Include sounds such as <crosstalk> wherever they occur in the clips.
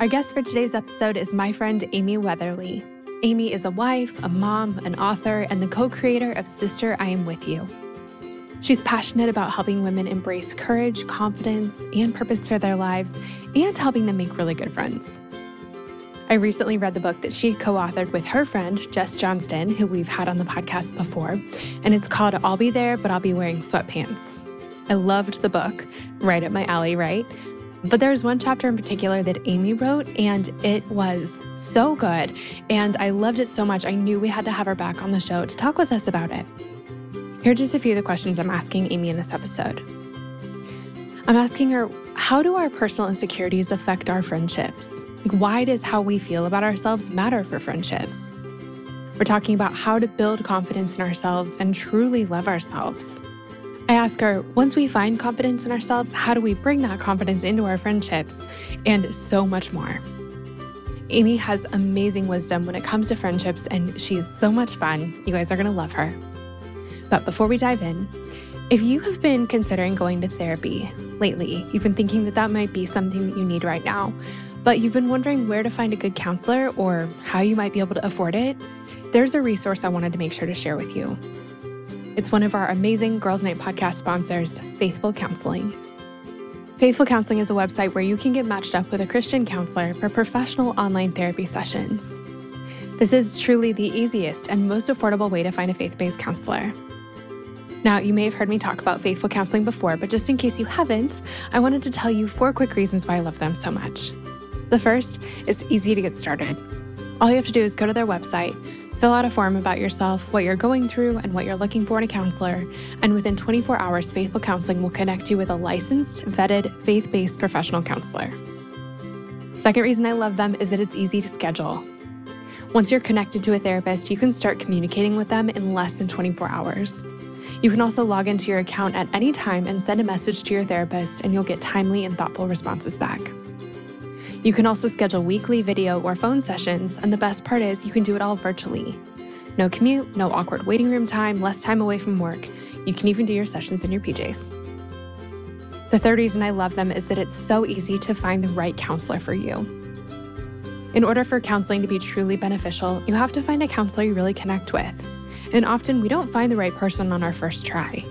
Our guest for today's episode is my friend Amy Weatherly. Amy is a wife, a mom, an author, and the co creator of Sister I Am With You. She's passionate about helping women embrace courage, confidence, and purpose for their lives and helping them make really good friends. I recently read the book that she co authored with her friend, Jess Johnston, who we've had on the podcast before, and it's called I'll Be There, but I'll Be Wearing Sweatpants. I loved the book, right up my alley, right? But there's one chapter in particular that Amy wrote, and it was so good. And I loved it so much, I knew we had to have her back on the show to talk with us about it. Here are just a few of the questions I'm asking Amy in this episode. I'm asking her, how do our personal insecurities affect our friendships? Like, why does how we feel about ourselves matter for friendship? We're talking about how to build confidence in ourselves and truly love ourselves. I ask her, once we find confidence in ourselves, how do we bring that confidence into our friendships? And so much more. Amy has amazing wisdom when it comes to friendships, and she's so much fun. You guys are going to love her. But before we dive in, if you have been considering going to therapy lately, you've been thinking that that might be something that you need right now, but you've been wondering where to find a good counselor or how you might be able to afford it, there's a resource I wanted to make sure to share with you. It's one of our amazing Girls Night podcast sponsors, Faithful Counseling. Faithful Counseling is a website where you can get matched up with a Christian counselor for professional online therapy sessions. This is truly the easiest and most affordable way to find a faith based counselor. Now, you may have heard me talk about Faithful Counseling before, but just in case you haven't, I wanted to tell you four quick reasons why I love them so much. The first is easy to get started. All you have to do is go to their website, Fill out a form about yourself, what you're going through, and what you're looking for in a counselor. And within 24 hours, Faithful Counseling will connect you with a licensed, vetted, faith based professional counselor. Second reason I love them is that it's easy to schedule. Once you're connected to a therapist, you can start communicating with them in less than 24 hours. You can also log into your account at any time and send a message to your therapist, and you'll get timely and thoughtful responses back. You can also schedule weekly video or phone sessions, and the best part is you can do it all virtually. No commute, no awkward waiting room time, less time away from work. You can even do your sessions in your PJs. The third reason I love them is that it's so easy to find the right counselor for you. In order for counseling to be truly beneficial, you have to find a counselor you really connect with. And often we don't find the right person on our first try.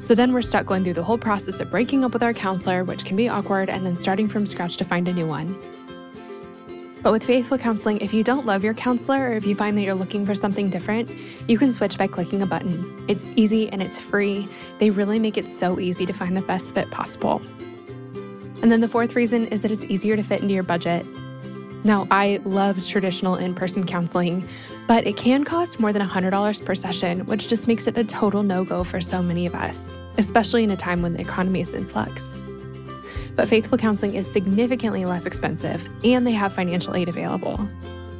So then we're stuck going through the whole process of breaking up with our counselor, which can be awkward, and then starting from scratch to find a new one. But with Faithful Counseling, if you don't love your counselor or if you find that you're looking for something different, you can switch by clicking a button. It's easy and it's free. They really make it so easy to find the best fit possible. And then the fourth reason is that it's easier to fit into your budget. Now, I love traditional in person counseling, but it can cost more than $100 per session, which just makes it a total no go for so many of us, especially in a time when the economy is in flux. But Faithful Counseling is significantly less expensive, and they have financial aid available.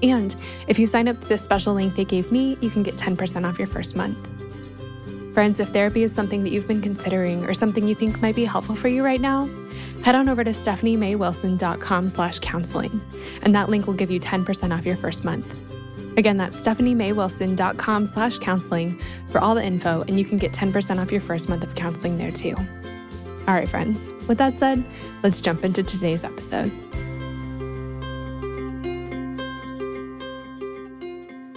And if you sign up to the special link they gave me, you can get 10% off your first month. Friends, if therapy is something that you've been considering or something you think might be helpful for you right now, head on over to stephaniemaywilson.com slash counseling, and that link will give you 10% off your first month. Again, that's stephaniemaywilson.com slash counseling for all the info, and you can get 10% off your first month of counseling there too. All right, friends, with that said, let's jump into today's episode.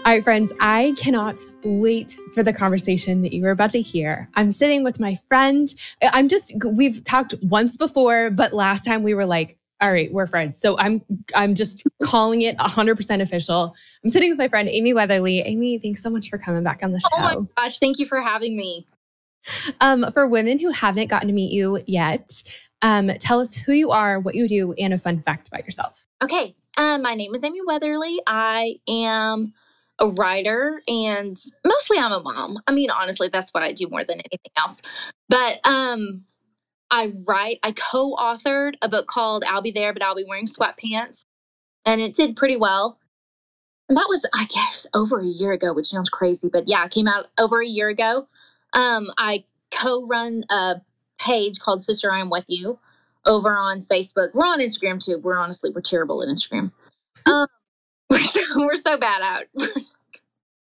All right, friends, I cannot wait for the conversation that you are about to hear. I'm sitting with my friend. I'm just, we've talked once before, but last time we were like, all right, we're friends. So I'm I'm just calling it 100% official. I'm sitting with my friend Amy Weatherly. Amy, thanks so much for coming back on the show. Oh my gosh, thank you for having me. Um, for women who haven't gotten to meet you yet, um, tell us who you are, what you do, and a fun fact about yourself. Okay. Um, my name is Amy Weatherly. I am a writer and mostly I'm a mom. I mean, honestly, that's what I do more than anything else. But um, I write, I co authored a book called I'll Be There, but I'll Be Wearing Sweatpants. And it did pretty well. And that was, I guess, over a year ago, which sounds crazy, but yeah, it came out over a year ago. Um, I co run a page called Sister I Am With You over on Facebook. We're on Instagram too. We're honestly, we're terrible at Instagram. <laughs> Um, <laughs> we're so, we're so bad at <laughs>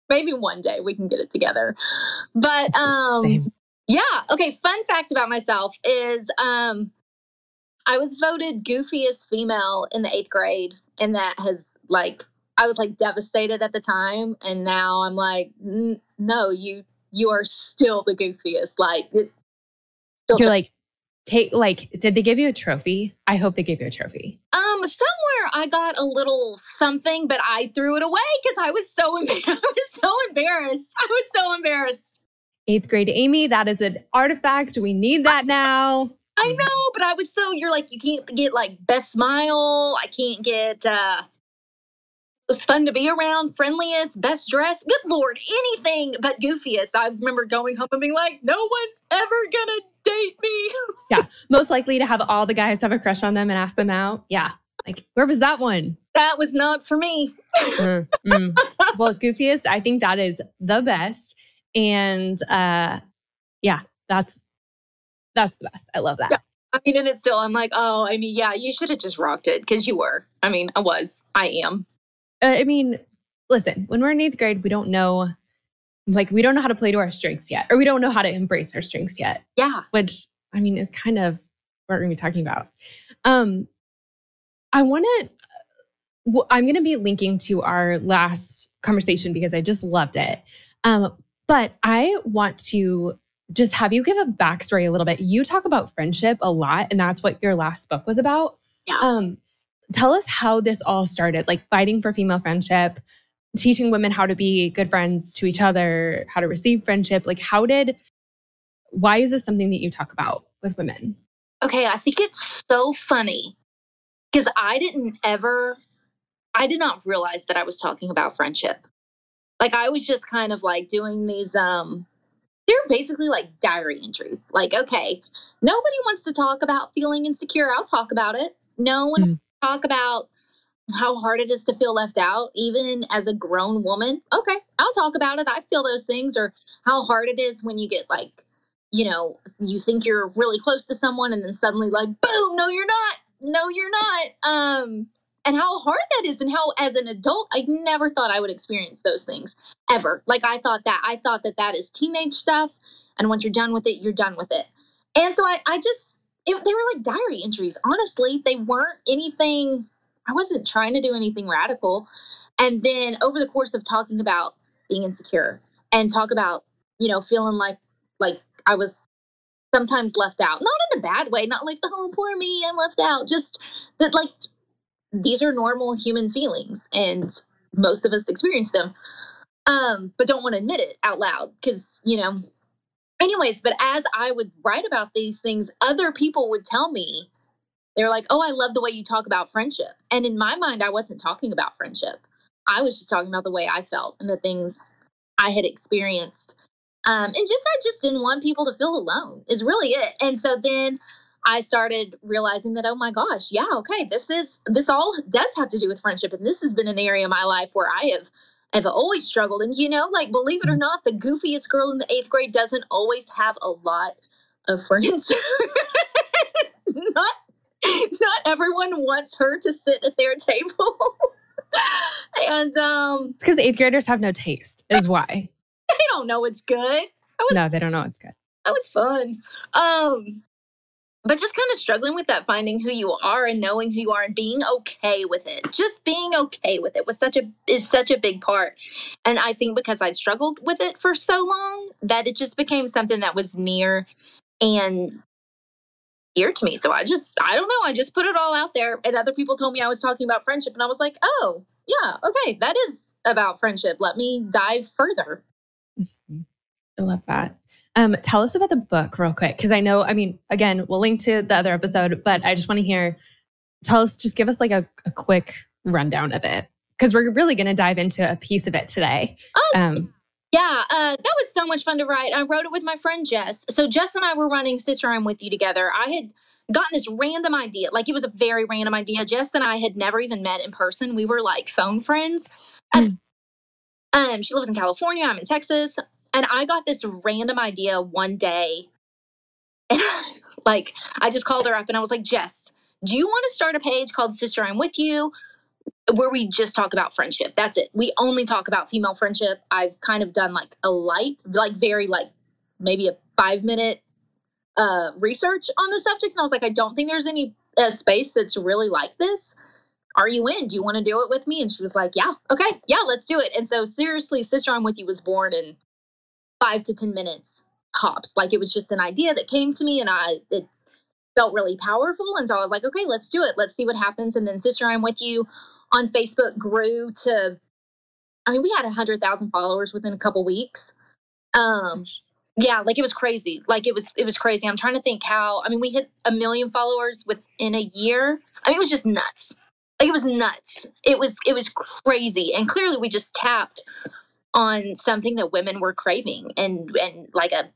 maybe one day we can get it together. But um Same. Yeah, okay, fun fact about myself is um I was voted goofiest female in the eighth grade, and that has like I was like devastated at the time, and now I'm like, no, you you are still the goofiest. Like, still you're like, take like, did they give you a trophy? I hope they gave you a trophy. Um, somewhere I got a little something, but I threw it away because <laughs> I was so embarrassed. I was so embarrassed. I was so embarrassed. Eighth grade Amy, that is an artifact. We need that now. I know, but I was so you're like you can't get like best smile. I can't get uh it was fun to be around, friendliest, best dressed. Good lord, anything but goofiest. I remember going home and being like, no one's ever gonna date me. <laughs> yeah, most likely to have all the guys have a crush on them and ask them out. Yeah, like where was that one? That was not for me. mm, mm. <laughs> Well, goofiest, I think that is the best, and uh, yeah, that's that's the best. I love that. Yeah. I mean, and it's still, I'm like, oh, I mean, yeah, you should have just rocked it because you were. I mean, I was. I am. Uh, I mean, listen, when we're in eighth grade, we don't know, like, we don't know how to play to our strengths yet, or we don't know how to embrace our strengths yet. Yeah. Which, I mean, is kind of what we're going to be talking about. Um, I want to, well, I'm going to be linking to our last conversation because I just loved it. Um, but I want to just have you give a backstory a little bit. You talk about friendship a lot, and that's what your last book was about. Yeah. Um, tell us how this all started, like fighting for female friendship, teaching women how to be good friends to each other, how to receive friendship. Like, how did, why is this something that you talk about with women? Okay, I think it's so funny because I didn't ever, I did not realize that I was talking about friendship. Like, I was just kind of like doing these, um, they're basically like diary entries. Like, okay, nobody wants to talk about feeling insecure. I'll talk about it. No one mm. talk about how hard it is to feel left out, even as a grown woman. Okay, I'll talk about it. I feel those things, or how hard it is when you get like, you know, you think you're really close to someone and then suddenly like, boom, no, you're not. No, you're not. Um, and how hard that is and how as an adult i never thought i would experience those things ever. Like i thought that i thought that that is teenage stuff and once you're done with it you're done with it. And so i, I just it, they were like diary entries. Honestly they weren't anything i wasn't trying to do anything radical. And then over the course of talking about being insecure and talk about you know feeling like like i was sometimes left out not in a bad way not like oh poor me i'm left out. Just that like these are normal human feelings and most of us experience them um but don't want to admit it out loud because you know. Anyways but as i would write about these things other people would tell me they're like oh i love the way you talk about friendship. And in my mind i wasn't talking about friendship. I was just talking about the way i felt and the things i had experienced um, and just i just didn't want people to feel alone is really it. And so then I started realizing that, oh my gosh, yeah, okay, this is this all does have to do with friendship. And this has been an area of my life where I have have always struggled. And you know, like believe it or mm. not, the goofiest girl in the eighth grade doesn't always have a lot of friends. <laughs> not not everyone wants her to sit at their table. <laughs> and um it's because eighth graders have no taste, is why. <laughs> They don't know it's good. Was, no, they don't know it's good. That was fun. Um, but just kind of struggling with that finding who you are and knowing who you are and being okay with it. Just being okay with it was such a is such a big part. And i think because i'd struggled with it for so long that it just became something that was near and dear to me. So i just i don't know i just put it all out there. And other people told me i was talking about friendship and i was like oh yeah okay that is about friendship. Let me dive further. Mm-hmm. I love that um, tell us about the book real quick. Cause I know, I mean, again, we'll link to the other episode, but I just want to hear, tell us, just give us like a, a quick rundown of it. Cause we're really going to dive into a piece of it today. Oh, um, yeah, uh, that was so much fun to write. I wrote it with my friend Jess. So Jess and I were running Sister I'm With You together. I had gotten this random idea. Like it was a very random idea. Jess and I had never even met in person. We were like phone friends. And, hmm. um, she lives in California. I'm in Texas. And I got this random idea one day. And <laughs> like, I just called her up and I was like, Jess, do you want to start a page called Sister I'm With You? Where we just talk about friendship. That's it. We only talk about female friendship. I've kind of done like a light, like very like maybe a five minute uh, research on the subject. And I was like, I don't think there's any a space that's really like this? Are you in? Do you want to do it with me? And she was like, Yeah, okay, yeah, let's do it. And so, seriously, Sister I'm With You was born in five to 10 minutes tops. Like it was just an idea that came to me and I, it felt really powerful. And so I was like, okay, let's do it. Let's see what happens. And then Sister I'm With You on Facebook grew to, I mean, we had a hundred thousand followers within a couple weeks. Um, yeah, like it was crazy. Like it was, it was crazy. I'm trying to think how. I mean, we hit a million followers within a year. I mean, it was just nuts. Like it was nuts. It was, it was crazy. And clearly, we just tapped on something that women were craving, and and like a.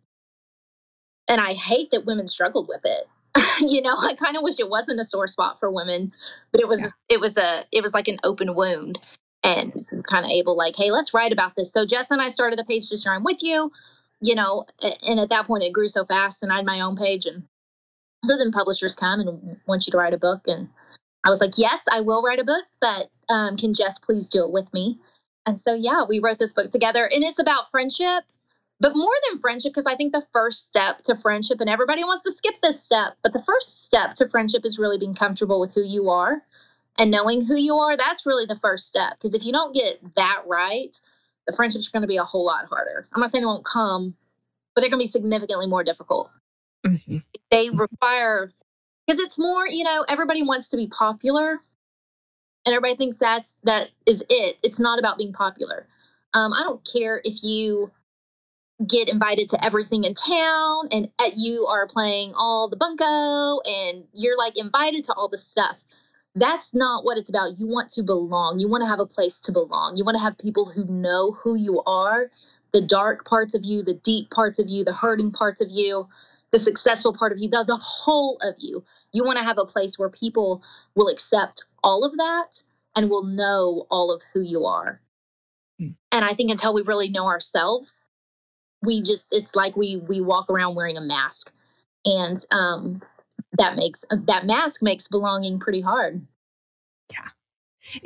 And I hate that women struggled with it. <laughs> you know, I kind of wish it wasn't a sore spot for women, but it was. Yeah. It was a. It was like an open wound and kind of able like hey let's write about this so jess and i started the page to share i'm with you you know, and at that point it grew so fast and I had my own page. And so then publishers come and want you to write a book. And I was like, yes, I will write a book, but um, can Jess please do it with me? And so, yeah, we wrote this book together. And it's about friendship, but more than friendship, because I think the first step to friendship, and everybody wants to skip this step, but the first step to friendship is really being comfortable with who you are and knowing who you are. That's really the first step. Because if you don't get that right, the friendships are going to be a whole lot harder. I'm not saying they won't come, but they're going to be significantly more difficult. Mm-hmm. They require, because it's more, you know, everybody wants to be popular and everybody thinks that's, that is it. It's not about being popular. Um, I don't care if you get invited to everything in town and at you are playing all the bunko and you're like invited to all the stuff that's not what it's about. You want to belong. You want to have a place to belong. You want to have people who know who you are, the dark parts of you, the deep parts of you, the hurting parts of you, the successful part of you, the, the whole of you. You want to have a place where people will accept all of that and will know all of who you are. Mm. And I think until we really know ourselves, we just it's like we we walk around wearing a mask. And um that makes that mask makes belonging pretty hard. Yeah.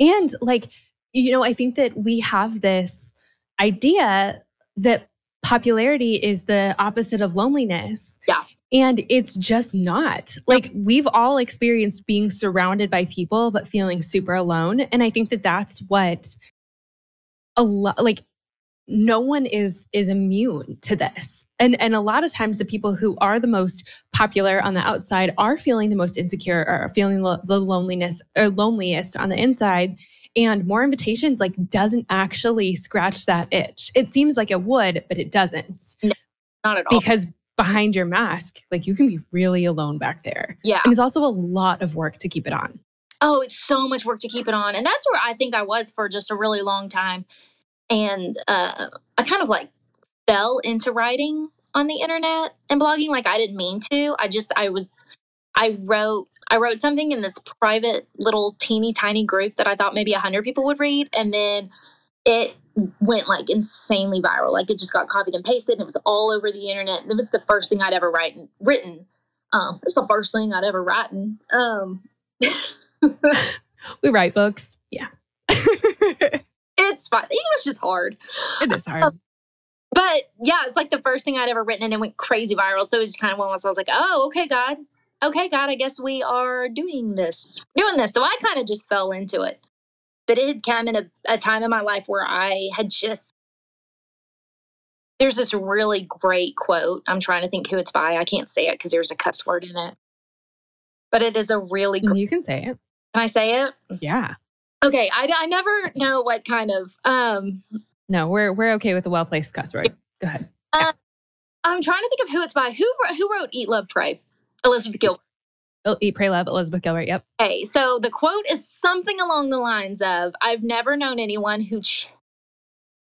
And like, you know, I think that we have this idea that popularity is the opposite of loneliness. Yeah. And it's just not. Like, we've all experienced being surrounded by people, but feeling super alone. And I think that that's what a lot, like, no one is is immune to this. And and a lot of times the people who are the most popular on the outside are feeling the most insecure or feeling lo- the loneliness or loneliest on the inside. And more invitations like doesn't actually scratch that itch. It seems like it would but it doesn't. No, not at all. Because behind your mask like you can be really alone back there. Yeah. And it's also a lot of work to keep it on. Oh it's so much work to keep it on. And that's where i think i was for just a really long time. And uh, I kind of like fell into writing on the internet and blogging. Like I didn't mean to. I just I was I wrote I wrote something in this private little teeny tiny group that I thought maybe a hundred people would read, and then it went like insanely viral. Like it just got copied and pasted, and it was all over the internet. It was the first thing I'd ever written written. Um, it was the first thing I'd ever written. Um, <laughs> we write books, yeah. <laughs> it's fine. English is hard. It is hard. Um, but yeah, it's like the first thing I'd ever written and it went crazy viral. So it was just kind of one of those, I was like, oh, okay, God. Okay, God, I guess we are doing this. Doing this. So I kind of just fell into it. But it had come in a, a time in my life where I had just there's this really great quote. I'm trying to think who it's by. I can't say it because there's a cuss word in it. But it is a really great, You can say it. Can I say it? Yeah. Okay, I, I never know what kind of. um No, we're we're okay with the well placed cuss word. Go ahead. Uh, I'm trying to think of who it's by. Who who wrote Eat Love Pray? Elizabeth Gilbert. Oh, Eat Pray Love Elizabeth Gilbert. Yep. Okay, so the quote is something along the lines of, "I've never known anyone who ch-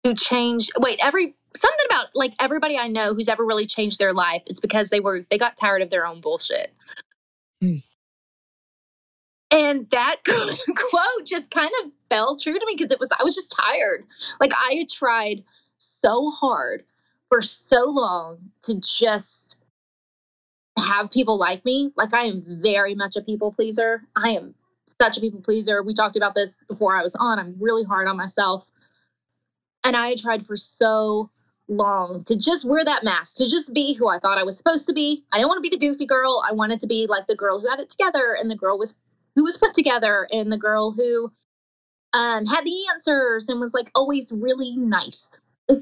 who changed. Wait, every something about like everybody I know who's ever really changed their life. It's because they were they got tired of their own bullshit." Mm. And that <laughs> quote just kind of fell true to me because it was, I was just tired. Like I had tried so hard for so long to just have people like me. Like I am very much a people pleaser. I am such a people pleaser. We talked about this before I was on. I'm really hard on myself. And I tried for so long to just wear that mask, to just be who I thought I was supposed to be. I didn't want to be the goofy girl. I wanted to be like the girl who had it together and the girl was who was put together and the girl who um, had the answers and was like always really nice.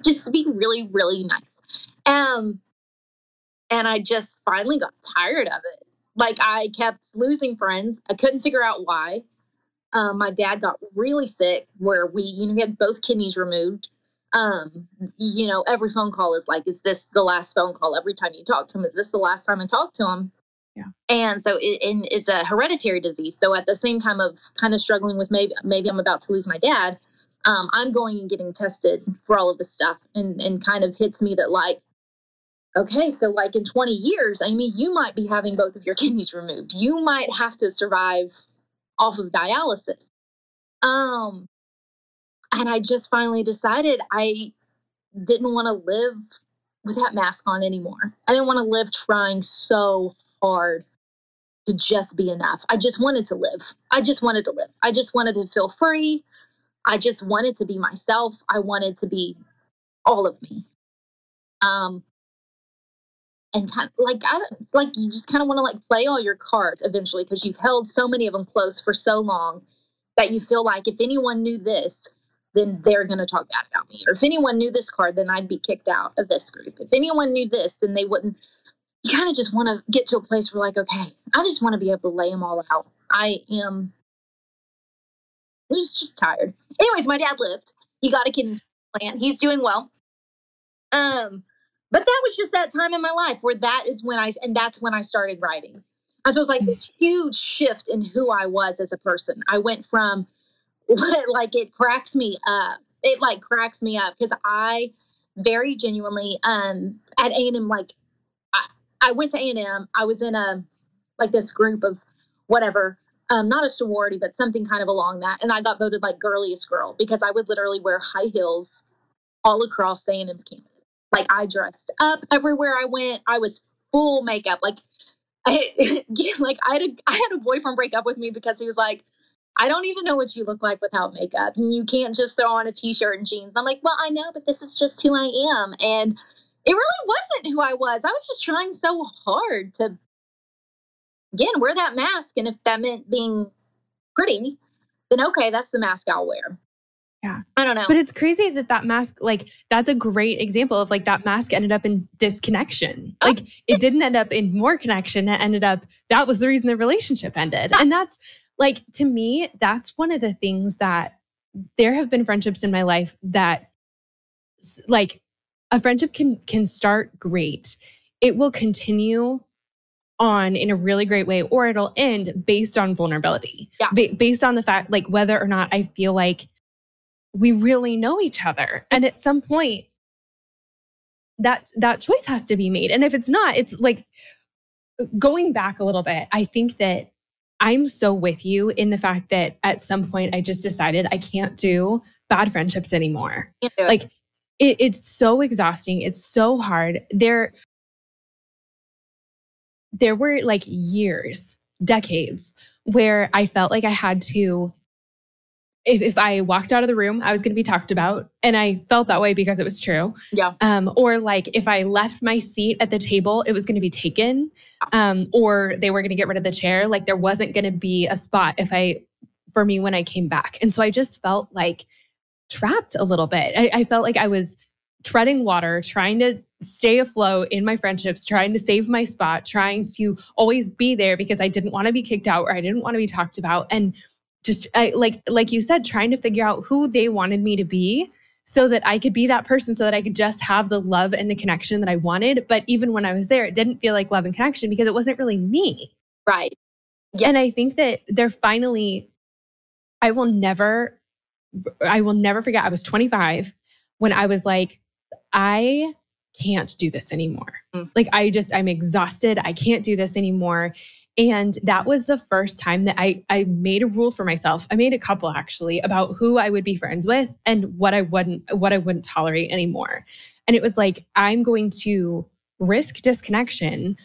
Just to be really, really nice. Um, and I just finally got tired of it. Like I kept losing friends. I couldn't figure out why. Um, my dad got really sick where we, you know, he had both kidneys removed. Um, you know, every phone call is like, is this the last phone call? Every time you talk to him, is this the last time I talk to him? Yeah. And so it, and it's a hereditary disease. So at the same time of kind of struggling with maybe maybe I'm about to lose my dad, um, I'm going and getting tested for all of this stuff and and kind of hits me that like, okay, so like in 20 years, Amy, you might be having both of your <laughs> kidneys removed. You might have to survive off of dialysis. Um and I just finally decided I didn't want to live with that mask on anymore. I didn't want to live trying so hard to just be enough. I just wanted to live. I just wanted to live. I just wanted to feel free. I just wanted to be myself. I wanted to be all of me. Um and kind of like I like you just kind of want to like play all your cards eventually because you've held so many of them close for so long that you feel like if anyone knew this, then they're going to talk bad about me. Or if anyone knew this card, then I'd be kicked out of this group. If anyone knew this, then they wouldn't you kind of just want to get to a place where like okay i just want to be able to lay them all out. I am I was just tired. Anyways my dad lived he got a kidney plant. He's doing well. Um but that was just that time in my life where that is when i and that's when i started writing and so it was like this huge shift in who i was as a person i went from <laughs> like it cracks me up it like cracks me up because i very genuinely um at a&m like I went to A&M. I was in a like this group of whatever, um, not a sorority, but something kind of along that. And I got voted like girliest girl because I would literally wear high heels all across A&M's campus. Like I dressed up everywhere I went. I was full makeup. Like <laughs> I like I had a I had a boyfriend break up with me because he was like, I don't even know what you look like without makeup. And you can't just throw on a t-shirt and jeans. I'm like, well, I know, but this is just who I am. And it really wasn't who I was. I was just trying so hard to again wear that mask. And if that meant being pretty, then okay, that's the mask I'll wear. Yeah. I don't know. But it's crazy that that mask, like, that's a great example of like that mask ended up in disconnection. Oh. Like, it didn't end up in more connection. It ended up, that was the reason the relationship ended. And that's like, to me, that's one of the things that there have been friendships in my life that, like, a friendship can can start great. It will continue on in a really great way or it'll end based on vulnerability. Yeah. Ba- based on the fact like whether or not I feel like we really know each other. And at some point that that choice has to be made. And if it's not, it's like going back a little bit. I think that I'm so with you in the fact that at some point I just decided I can't do bad friendships anymore. Like it, it's so exhausting. It's so hard. There, there were like years, decades where I felt like I had to if, if I walked out of the room, I was going to be talked about. And I felt that way because it was true. Yeah. Um, or like if I left my seat at the table, it was going to be taken. Um, or they were going to get rid of the chair. Like there wasn't going to be a spot if I, for me when I came back. And so I just felt like trapped a little bit. I, I felt like I was treading water, trying to stay afloat in my friendships, trying to save my spot, trying to always be there because I didn't want to be kicked out or I didn't want to be talked about. And just I, like like you said, trying to figure out who they wanted me to be so that I could be that person, so that I could just have the love and the connection that I wanted. But even when I was there, it didn't feel like love and connection because it wasn't really me. Right. Yeah. And I think that they're finally, I will never I will never forget. I was 25 when I was like, I can't do this anymore. Mm. Like, I just, I'm exhausted. I can't do this anymore. And that was the first time that I, I made a rule for myself. I made a couple actually about who I would be friends with and what I wouldn't, what I wouldn't tolerate anymore. And it was like, I'm going to risk disconnection.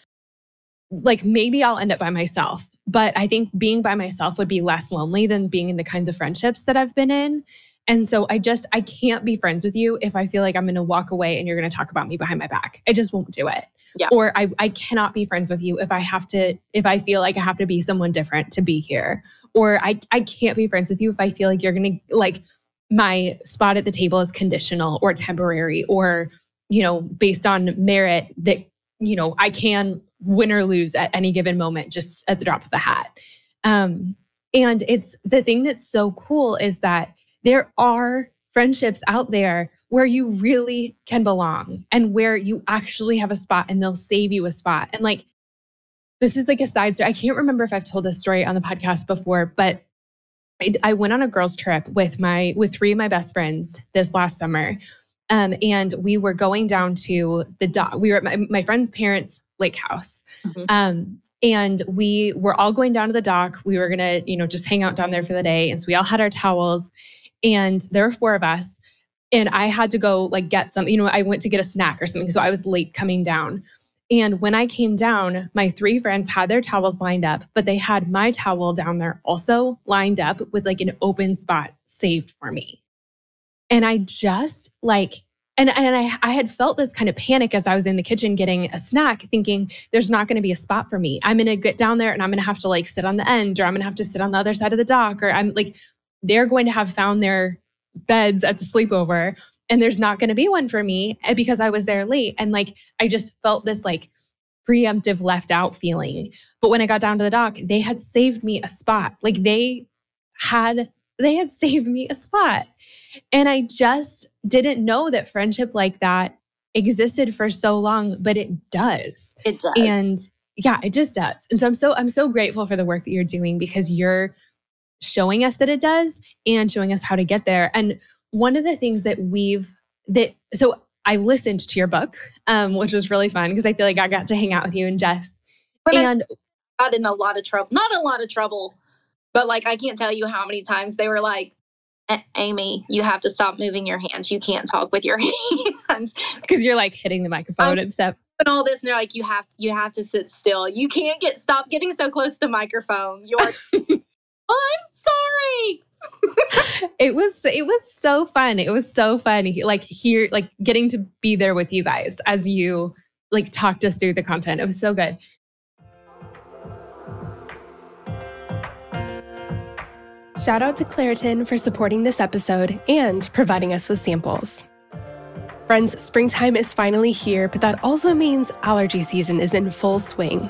Like maybe I'll end up by myself, but I think being by myself would be less lonely than being in the kinds of friendships that I've been in. And so I just, I can't be friends with you if I feel like I'm going to walk away and you're going to talk about me behind my back. I just won't do it. Yeah. Or I, I cannot be friends with you if I have to, if I feel like I have to be someone different to be here. Or I, I can't be friends with you if I feel like you're going to, like, my spot at the table is conditional or temporary or, you know, based on merit that, you know, I can win or lose at any given moment just at the drop of a hat. Um, and it's the thing that's so cool is that there are friendships out there where you really can belong and where you actually have a spot and they'll save you a spot. And like, this is like a side story. I can't remember if I've told this story on the podcast before, but I, I went on a girls' trip with my with three of my best friends this last summer, um, and we were going down to the dock. We were at my, my friend's parents' lake house, mm-hmm. um, and we were all going down to the dock. We were gonna, you know, just hang out down there for the day, and so we all had our towels and there were four of us and I had to go like get some, you know, I went to get a snack or something. So I was late coming down. And when I came down, my three friends had their towels lined up, but they had my towel down there also lined up with like an open spot saved for me. And I just like, and, and I, I had felt this kind of panic as I was in the kitchen getting a snack, thinking there's not going to be a spot for me. I'm going to get down there and I'm going to have to like sit on the end, or I'm going to have to sit on the other side of the dock, or I'm like, they're going to have found their beds at the sleepover and there's not going to be one for me eh, because I was there late. And like, I just felt this like preemptive left out feeling. But when I got down to the dock, they had saved me a spot. Like they had, they had <laughs> saved me a spot. And I just didn't know that friendship like that existed for so long, but it does. It does. And yeah, it just does. And so I'm so, I'm so grateful for the work that you're doing because you're, showing us that it does and showing us how to get there. And one of the things that we've that so I listened to your book, um, which was really fun because I feel like I got to hang out with you and Jess. But and I got in a lot of trouble. Not a lot of trouble, but like I can't tell you how many times they were like, Amy, you have to stop moving your hands. You can't talk with your <laughs> hands because you're like hitting the microphone I'm, and stuff. And all this, and they're like, you have you have to sit still. You can't get stop getting so close to the microphone. You're <laughs> I'm sorry. <laughs> it was it was so fun. It was so fun. Like here, like getting to be there with you guys as you like talked us through the content. It was so good. Shout out to Claritin for supporting this episode and providing us with samples. Friends, springtime is finally here, but that also means allergy season is in full swing.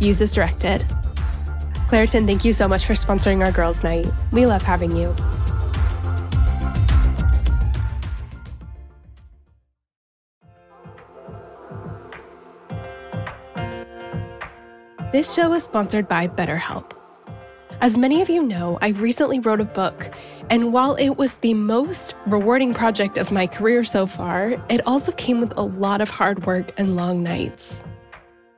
Use as directed. Claritin, thank you so much for sponsoring our girls' night. We love having you. This show is sponsored by BetterHelp. As many of you know, I recently wrote a book, and while it was the most rewarding project of my career so far, it also came with a lot of hard work and long nights.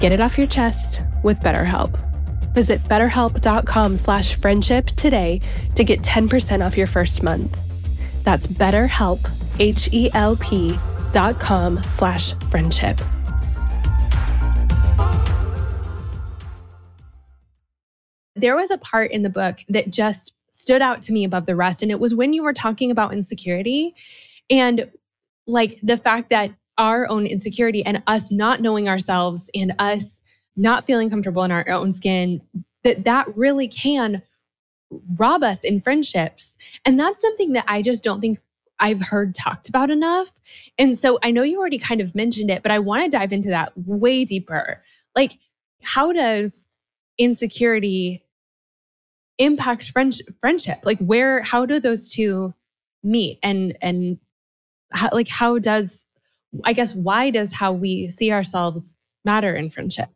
Get it off your chest with BetterHelp. Visit betterhelp.com slash friendship today to get 10% off your first month. That's BetterHelp, H-E-L-P dot com slash friendship. There was a part in the book that just stood out to me above the rest. And it was when you were talking about insecurity and like the fact that our own insecurity and us not knowing ourselves and us not feeling comfortable in our own skin, that that really can rob us in friendships. And that's something that I just don't think I've heard talked about enough. And so I know you already kind of mentioned it, but I want to dive into that way deeper. Like, how does insecurity impact friendship? Friendship, like where? How do those two meet? And and how, like how does I guess why does how we see ourselves matter in friendship?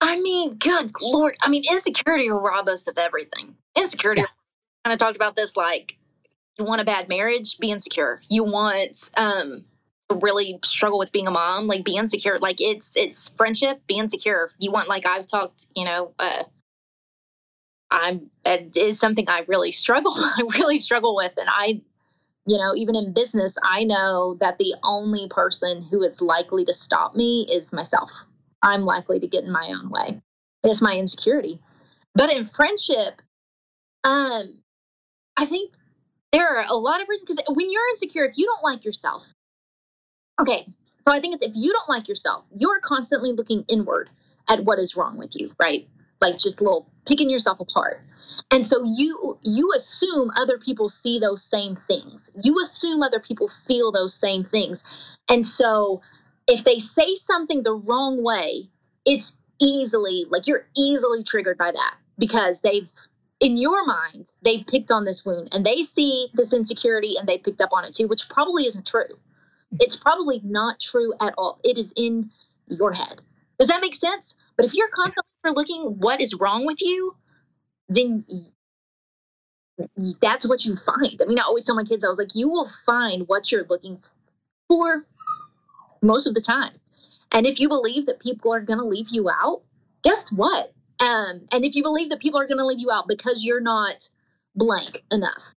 I mean, good lord. I mean, insecurity will rob us of everything. Insecurity. Yeah. Kind of talked about this like you want a bad marriage, be insecure. You want um to really struggle with being a mom, like be insecure. Like it's it's friendship, be insecure. You want like I've talked, you know, uh I'm it is something I really <laughs> struggle I really struggle with and I you know, even in business, I know that the only person who is likely to stop me is myself. I'm likely to get in my own way. It's my insecurity. But in friendship, um, I think there are a lot of reasons because when you're insecure, if you don't like yourself, okay, so I think it's if you don't like yourself, you're constantly looking inward at what is wrong with you, right? Like just little picking yourself apart. And so you you assume other people see those same things. You assume other people feel those same things. And so if they say something the wrong way, it's easily like you're easily triggered by that because they've in your mind they've picked on this wound and they see this insecurity and they picked up on it too which probably isn't true it's probably not true at all it is in your head does that make sense but if you're constantly looking what is wrong with you then that's what you find i mean i always tell my kids i was like you will find what you're looking for most of the time. And if you believe that people are going to leave you out, guess what? Um, and if you believe that people are going to leave you out because you're not blank enough,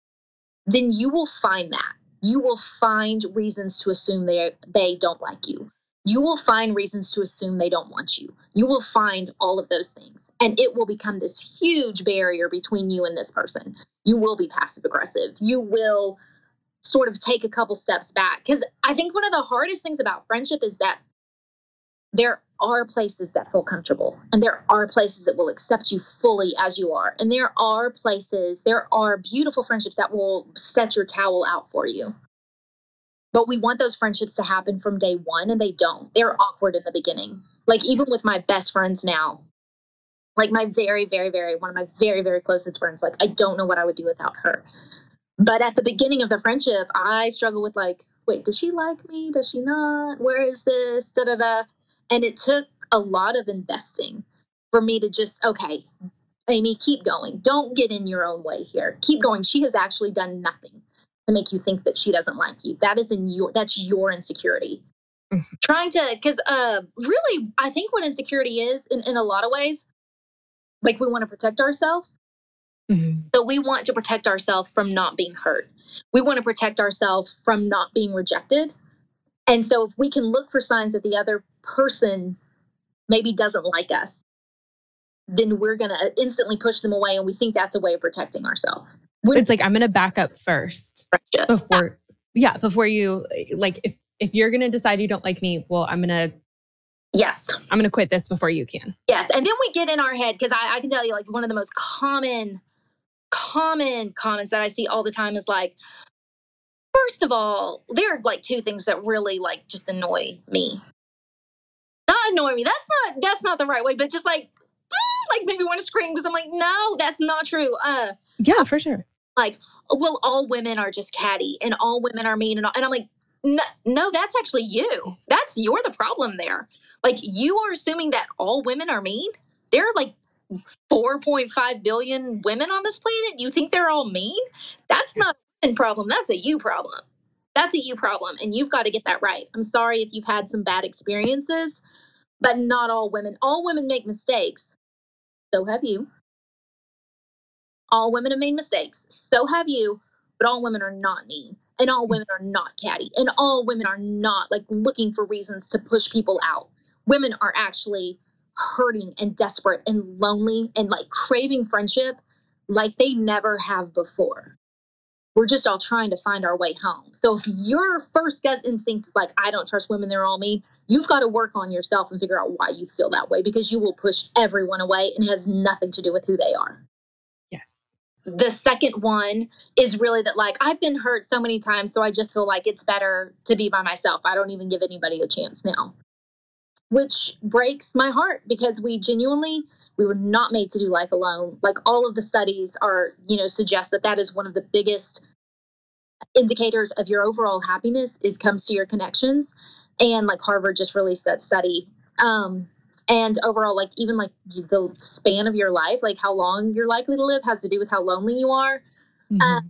then you will find that. You will find reasons to assume they they don't like you. You will find reasons to assume they don't want you. You will find all of those things. And it will become this huge barrier between you and this person. You will be passive aggressive. You will sort of take a couple steps back. Because I think one of the hardest things about friendship is that there are places that feel comfortable and there are places that will accept you fully as you are. And there are places, there are beautiful friendships that will set your towel out for you. But we want those friendships to happen from day one and they don't. They're awkward in the beginning. Like even with my best friends now, like my very, very, very, one of my very, very closest friends, like I don't know what I would do without her. But at the beginning of the friendship, I struggle with like, wait, does she like me? Does she not? Where is this? Da da da. And it took a lot of investing for me to just, okay, Amy, keep going. Don't get in your own way here. Keep going. She has actually done nothing to make you think that she doesn't like you. That is in your that's your insecurity. Mm-hmm. Trying to because uh really I think what insecurity is in, in a lot of ways, like we want to protect ourselves. Mm-hmm. So we want to protect ourselves from not being hurt. We want to protect ourselves from not being rejected. And so if we can look for signs that the other person maybe doesn't like us, then we're going to instantly push them away. And we think that's a way of protecting ourselves. It's like, I'm going to back up first before, yeah. yeah, before you, like, if, if you're going to decide you don't like me, well, I'm going to Yes. I'm going to quit this before you can. Yes. And then we get in our head because I, I, can tell you, like, one of the most common, common comments that I see all the time is like, first of all, there are like two things that really like just annoy me. Not annoy me. That's not that's not the right way, but just like like maybe want to scream because I'm like, no, that's not true. Uh Yeah, for sure. Like, well, all women are just catty and all women are mean and all, and I'm like, no, no, that's actually you. That's you're the problem there. Like you are assuming that all women are mean. There are like 4.5 billion women on this planet. You think they're all mean? That's not a problem. That's a you problem. That's a you problem. And you've got to get that right. I'm sorry if you've had some bad experiences, but not all women. All women make mistakes. So have you. All women have made mistakes. So have you. But all women are not mean. And all mm. women are not catty. And all women are not like looking for reasons to push people out. Women are actually hurting and desperate and lonely and like craving friendship like they never have before. We're just all trying to find our way home. So if your first gut instinct is like, I don't trust women, they're all mean, You've got to work on yourself and figure out why you feel that way because you will push everyone away and it has nothing to do with who they are. Yes. The second one is really that, like, I've been hurt so many times, so I just feel like it's better to be by myself. I don't even give anybody a chance now, which breaks my heart because we genuinely we were not made to do life alone like all of the studies are you know suggest that that is one of the biggest indicators of your overall happiness it comes to your connections and like Harvard just released that study. Um, and overall, like even like the span of your life, like how long you're likely to live, has to do with how lonely you are. Mm-hmm. Uh,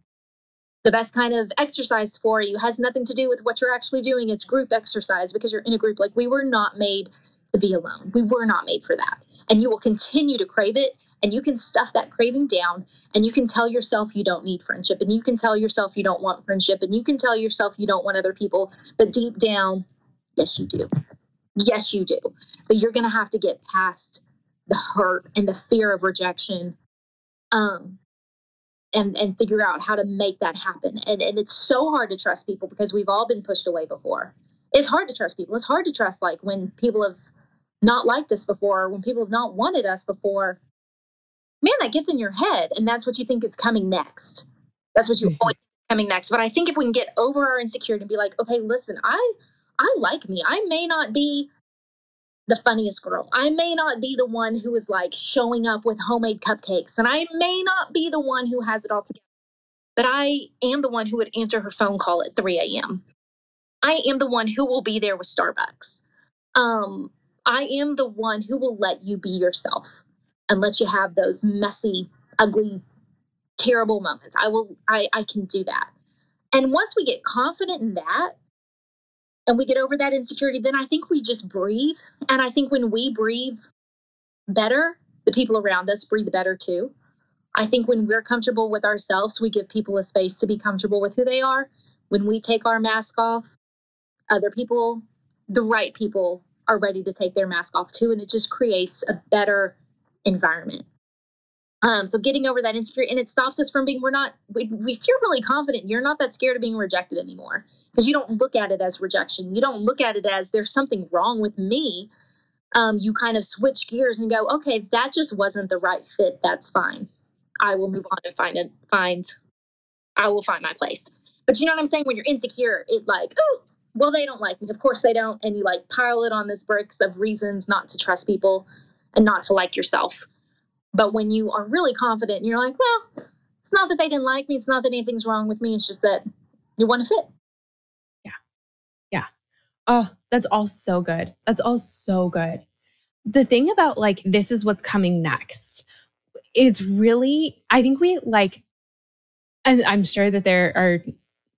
the best kind of exercise for you has nothing to do with what you're actually doing. It's group exercise because you're in a group. Like we were not made to be alone. We were not made for that. And you will continue to crave it and you can stuff that craving down and you can tell yourself you don't need friendship and you can tell yourself you don't want friendship and you can tell yourself you don't want other people but deep down Yes, you do. Yes, you do. So you're going to have to get past the hurt and the fear of rejection um, and, and figure out how to make that happen. And, and it's so hard to trust people because we've all been pushed away before. It's hard to trust people. It's hard to trust, like, when people have not liked us before, when people have not wanted us before. Man, that gets in your head. And that's what you think is coming next. That's what you mm-hmm. always coming next. But I think if we can get over our insecurity and be like, okay, listen, I I like me. I may not be the funniest girl. I may not be the one who is like showing up with homemade cupcakes, and I may not be the one who has it all together, but I am the one who would answer her phone call at 3 a.m. I am the one who will be there with Starbucks. Um, I am the one who will let you be yourself and let you have those messy, ugly, terrible moments. I will, I, I can do that. And once we get confident in that, and we get over that insecurity, then I think we just breathe. And I think when we breathe better, the people around us breathe better too. I think when we're comfortable with ourselves, we give people a space to be comfortable with who they are. When we take our mask off, other people, the right people, are ready to take their mask off too. And it just creates a better environment. Um, so getting over that insecurity, and it stops us from being, we're not, we, we feel really confident. You're not that scared of being rejected anymore because you don't look at it as rejection. You don't look at it as there's something wrong with me. Um, you kind of switch gears and go, okay, that just wasn't the right fit. That's fine. I will move on and find it. Find, I will find my place. But you know what I'm saying? When you're insecure, it like, oh, well, they don't like me. Of course they don't. And you like pile it on this bricks of reasons not to trust people and not to like yourself. But when you are really confident and you're like, well, it's not that they didn't like me. It's not that anything's wrong with me. It's just that you want to fit. Yeah. Yeah. Oh, that's all so good. That's all so good. The thing about like, this is what's coming next. It's really, I think we like, and I'm sure that there are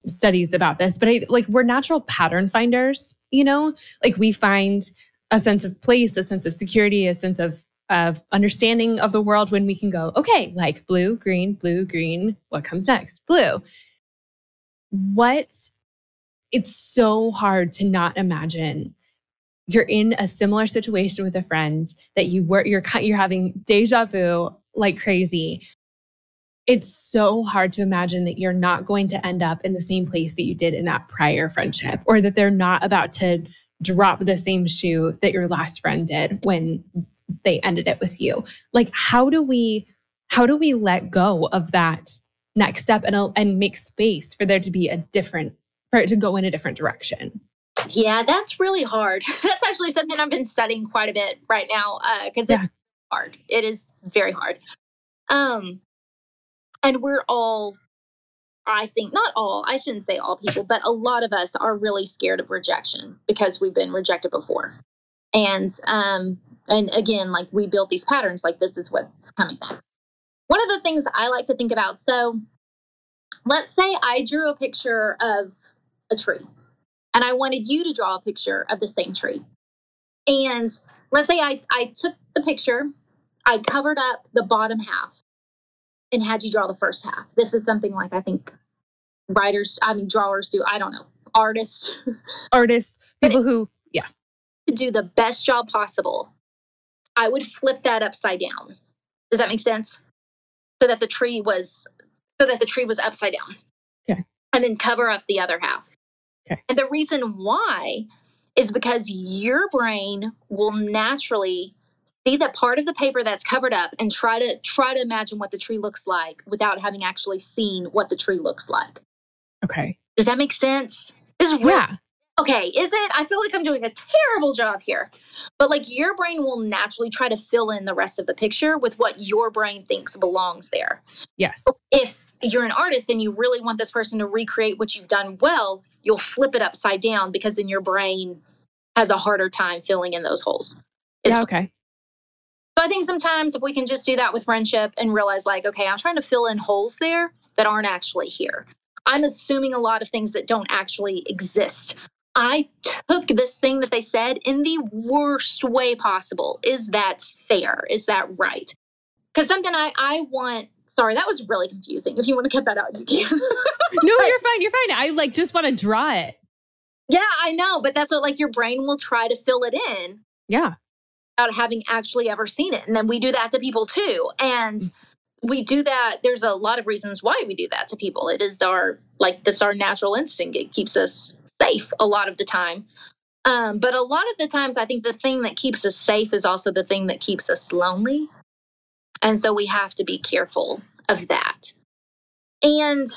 studies about this, but I like we're natural pattern finders, you know? Like we find a sense of place, a sense of security, a sense of of understanding of the world when we can go, okay, like blue, green, blue, green, what comes next? Blue. What it's so hard to not imagine you're in a similar situation with a friend that you were you're you're having deja vu like crazy it's so hard to imagine that you're not going to end up in the same place that you did in that prior friendship or that they're not about to drop the same shoe that your last friend did when they ended it with you. Like how do we how do we let go of that next step and and make space for there to be a different for it to go in a different direction? Yeah that's really hard. <laughs> That's actually something i've been studying quite a bit right now because uh, yeah. it's hard. It is very hard. Um and we're all I think not all, I shouldn't say all people, but a lot of us are really scared of rejection because we've been rejected before. And um and again, like we build these patterns like this is what's coming next. One of the things I like to think about, so let's say I drew a picture of a tree and I wanted you to draw a picture of the same tree. And let's say I, I took the picture, I covered up the bottom half, and had you draw the first half. This is something like I think writers, I mean drawers do. I don't know, artists, <laughs> artists, people who, yeah, to do the best job possible. I would flip that upside down. Does that make sense? So that the tree was, so that the tree was upside down. Okay. And then cover up the other half. Okay. And the reason why is because your brain will naturally see that part of the paper that's covered up and try to try to imagine what the tree looks like without having actually seen what the tree looks like. Okay. Does that make sense? Is really, yeah. Okay, is it? I feel like I'm doing a terrible job here. But like your brain will naturally try to fill in the rest of the picture with what your brain thinks belongs there. Yes. If you're an artist and you really want this person to recreate what you've done well, you'll flip it upside down because then your brain has a harder time filling in those holes. It's, yeah, okay. So I think sometimes if we can just do that with friendship and realize, like, okay, I'm trying to fill in holes there that aren't actually here. I'm assuming a lot of things that don't actually exist. I took this thing that they said in the worst way possible. Is that fair? Is that right? Because something I, I want sorry, that was really confusing. If you want to cut that out, you can. <laughs> no, you're fine. You're fine. I like just want to draw it. Yeah, I know, but that's what like your brain will try to fill it in. Yeah without having actually ever seen it. And then we do that to people too. And mm. we do that. There's a lot of reasons why we do that to people. It is our, like, this our natural instinct. It keeps us safe a lot of the time. Um, but a lot of the times, I think the thing that keeps us safe is also the thing that keeps us lonely. And so we have to be careful of that. And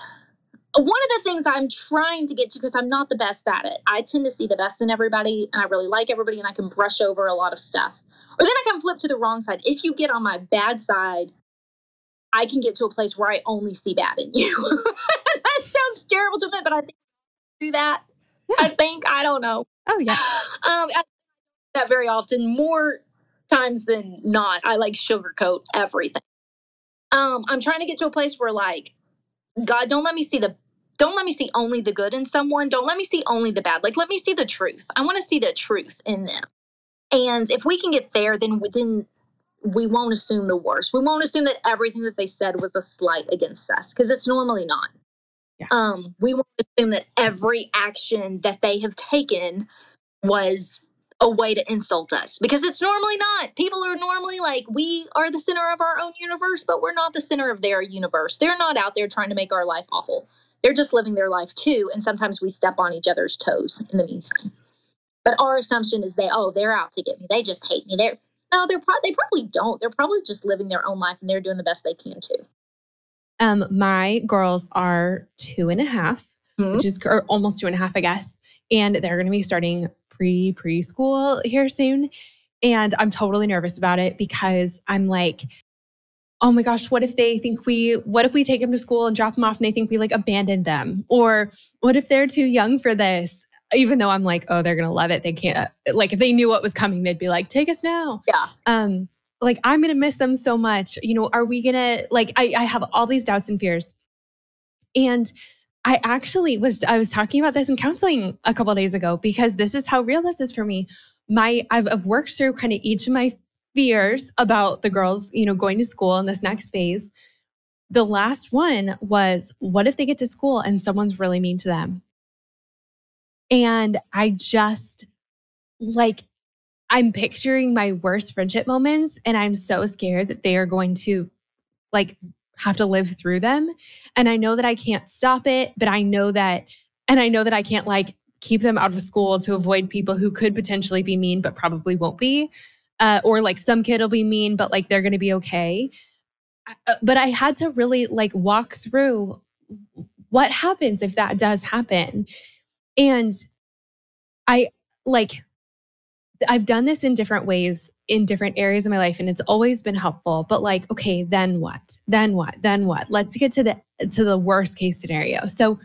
one of the things I'm trying to get to, because I'm not the best at it, I tend to see the best in everybody and I really like everybody and I can brush over a lot of stuff. Or then I can flip to the wrong side. If you get on my bad side, I can get to a place where I only see bad in you. <laughs> that sounds terrible to admit, but I think do that. I think I don't know. Oh yeah. <sighs> Um, I, that very often, more times than not, I like sugarcoat everything. Um, I'm trying to get to a place where like, God, don't let me see the don't let me see only the good in someone. Don't let me see only the bad. Like let me see the truth. I want to see the truth in them. And if we can get there, then then we won't assume the worst. We won't assume that everything that they said was a slight against us because it's normally not. Yeah. Um, we won't assume that every action that they have taken was a way to insult us because it's normally not. People are normally like, we are the center of our own universe, but we're not the center of their universe. They're not out there trying to make our life awful. They're just living their life too. And sometimes we step on each other's toes in the meantime. But our assumption is they, oh, they're out to get me. They just hate me. They're no, they're pro- they probably don't. They're probably just living their own life and they're doing the best they can too. Um, my girls are two and a half. mm-hmm. which is almost two and a half, I guess. And they're going to be starting pre preschool here soon. And I'm totally nervous about it because I'm like, oh my gosh, what if they think we, what if we take them to school and drop them off and they think we like abandoned them? Or what if they're too young for this? Even though I'm like, oh, they're going to love it. They can't, like, if they knew what was coming, they'd be like, take us now. Yeah. Um, like, I'm to miss them so much. You know, are we to, like, I, I have all these doubts and fears. And I actually was, I was talking about this in counseling a couple days ago because this is how real this is for me. My, I've, I've worked through kind of each of my fears about the girls, you know, going to school in this next phase. The last one was what if they get to school and someone's really mean to them? And I just like, I'm picturing my worst friendship moments and I'm so scared that they are going to like have to live through them. And I know that I can't stop it, but I know that, and I know that I can't like keep them out of school to avoid people who could potentially be mean, but probably won't be uh, or like some kid will be mean, but like they're going to be okay. Uh, but I had to really like walk through what happens if that does happen. And I like, I've done this in different ways in different areas of my life and it's always been helpful but like okay then what then what then what let's get to the to the worst case scenario so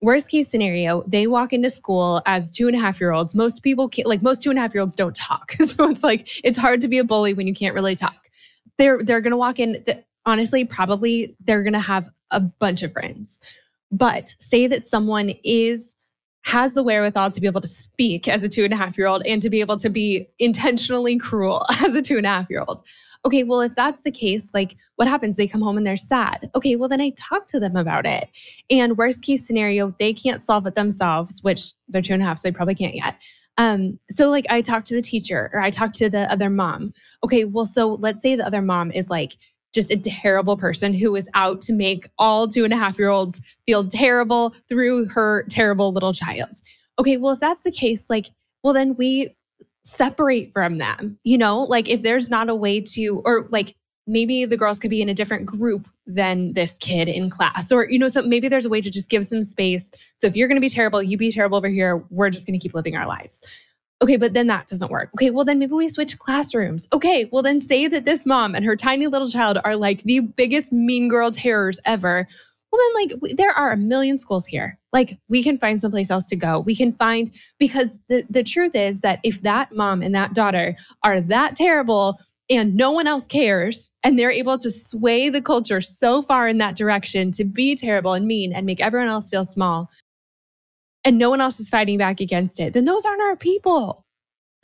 worst case scenario, they walk into school as two and a half year olds. Most people can't, like most two and a half year olds don't talk. <laughs> so it's like, it's hard to be a bully when you can't really talk. They're, they're to walk in, the, honestly, probably they're to have a bunch of friends. But say that someone is, has the wherewithal to be able to speak as a two and a half year old and to be able to be intentionally cruel <laughs> as a two and a half year old okay, well, if that's the case, like what happens? They come home and they're sad. Okay, well, then I talk to them about it. And worst case scenario, they can't solve it themselves, which they're two and a half, so they probably can't yet. Um, so like I talk to the teacher or I talk to the other mom. Okay, well, so let's say the other mom is like just a terrible person who is out to make all two and a half year olds feel terrible through her terrible little child. Okay, well, if that's the case, like, well, then we separate from them. You know, like if there's not a way to, or like maybe the girls could be in a different group than this kid in class, or, you know, so maybe there's a way to just give some space. So if you're going to be terrible, you be terrible over here. We're just going to keep living our lives. Okay, but then that doesn't work. Okay, well, then maybe we switch classrooms. Okay, well, then say that this mom and her tiny little child are like the biggest mean girl terrors ever well then like there are a million schools here like we can find someplace else to go we can find because the, the truth is that if that mom and that daughter are that terrible and no one else cares and they're able to sway the culture so far in that direction to be terrible and mean and make everyone else feel small and no one else is fighting back against it then those aren't our people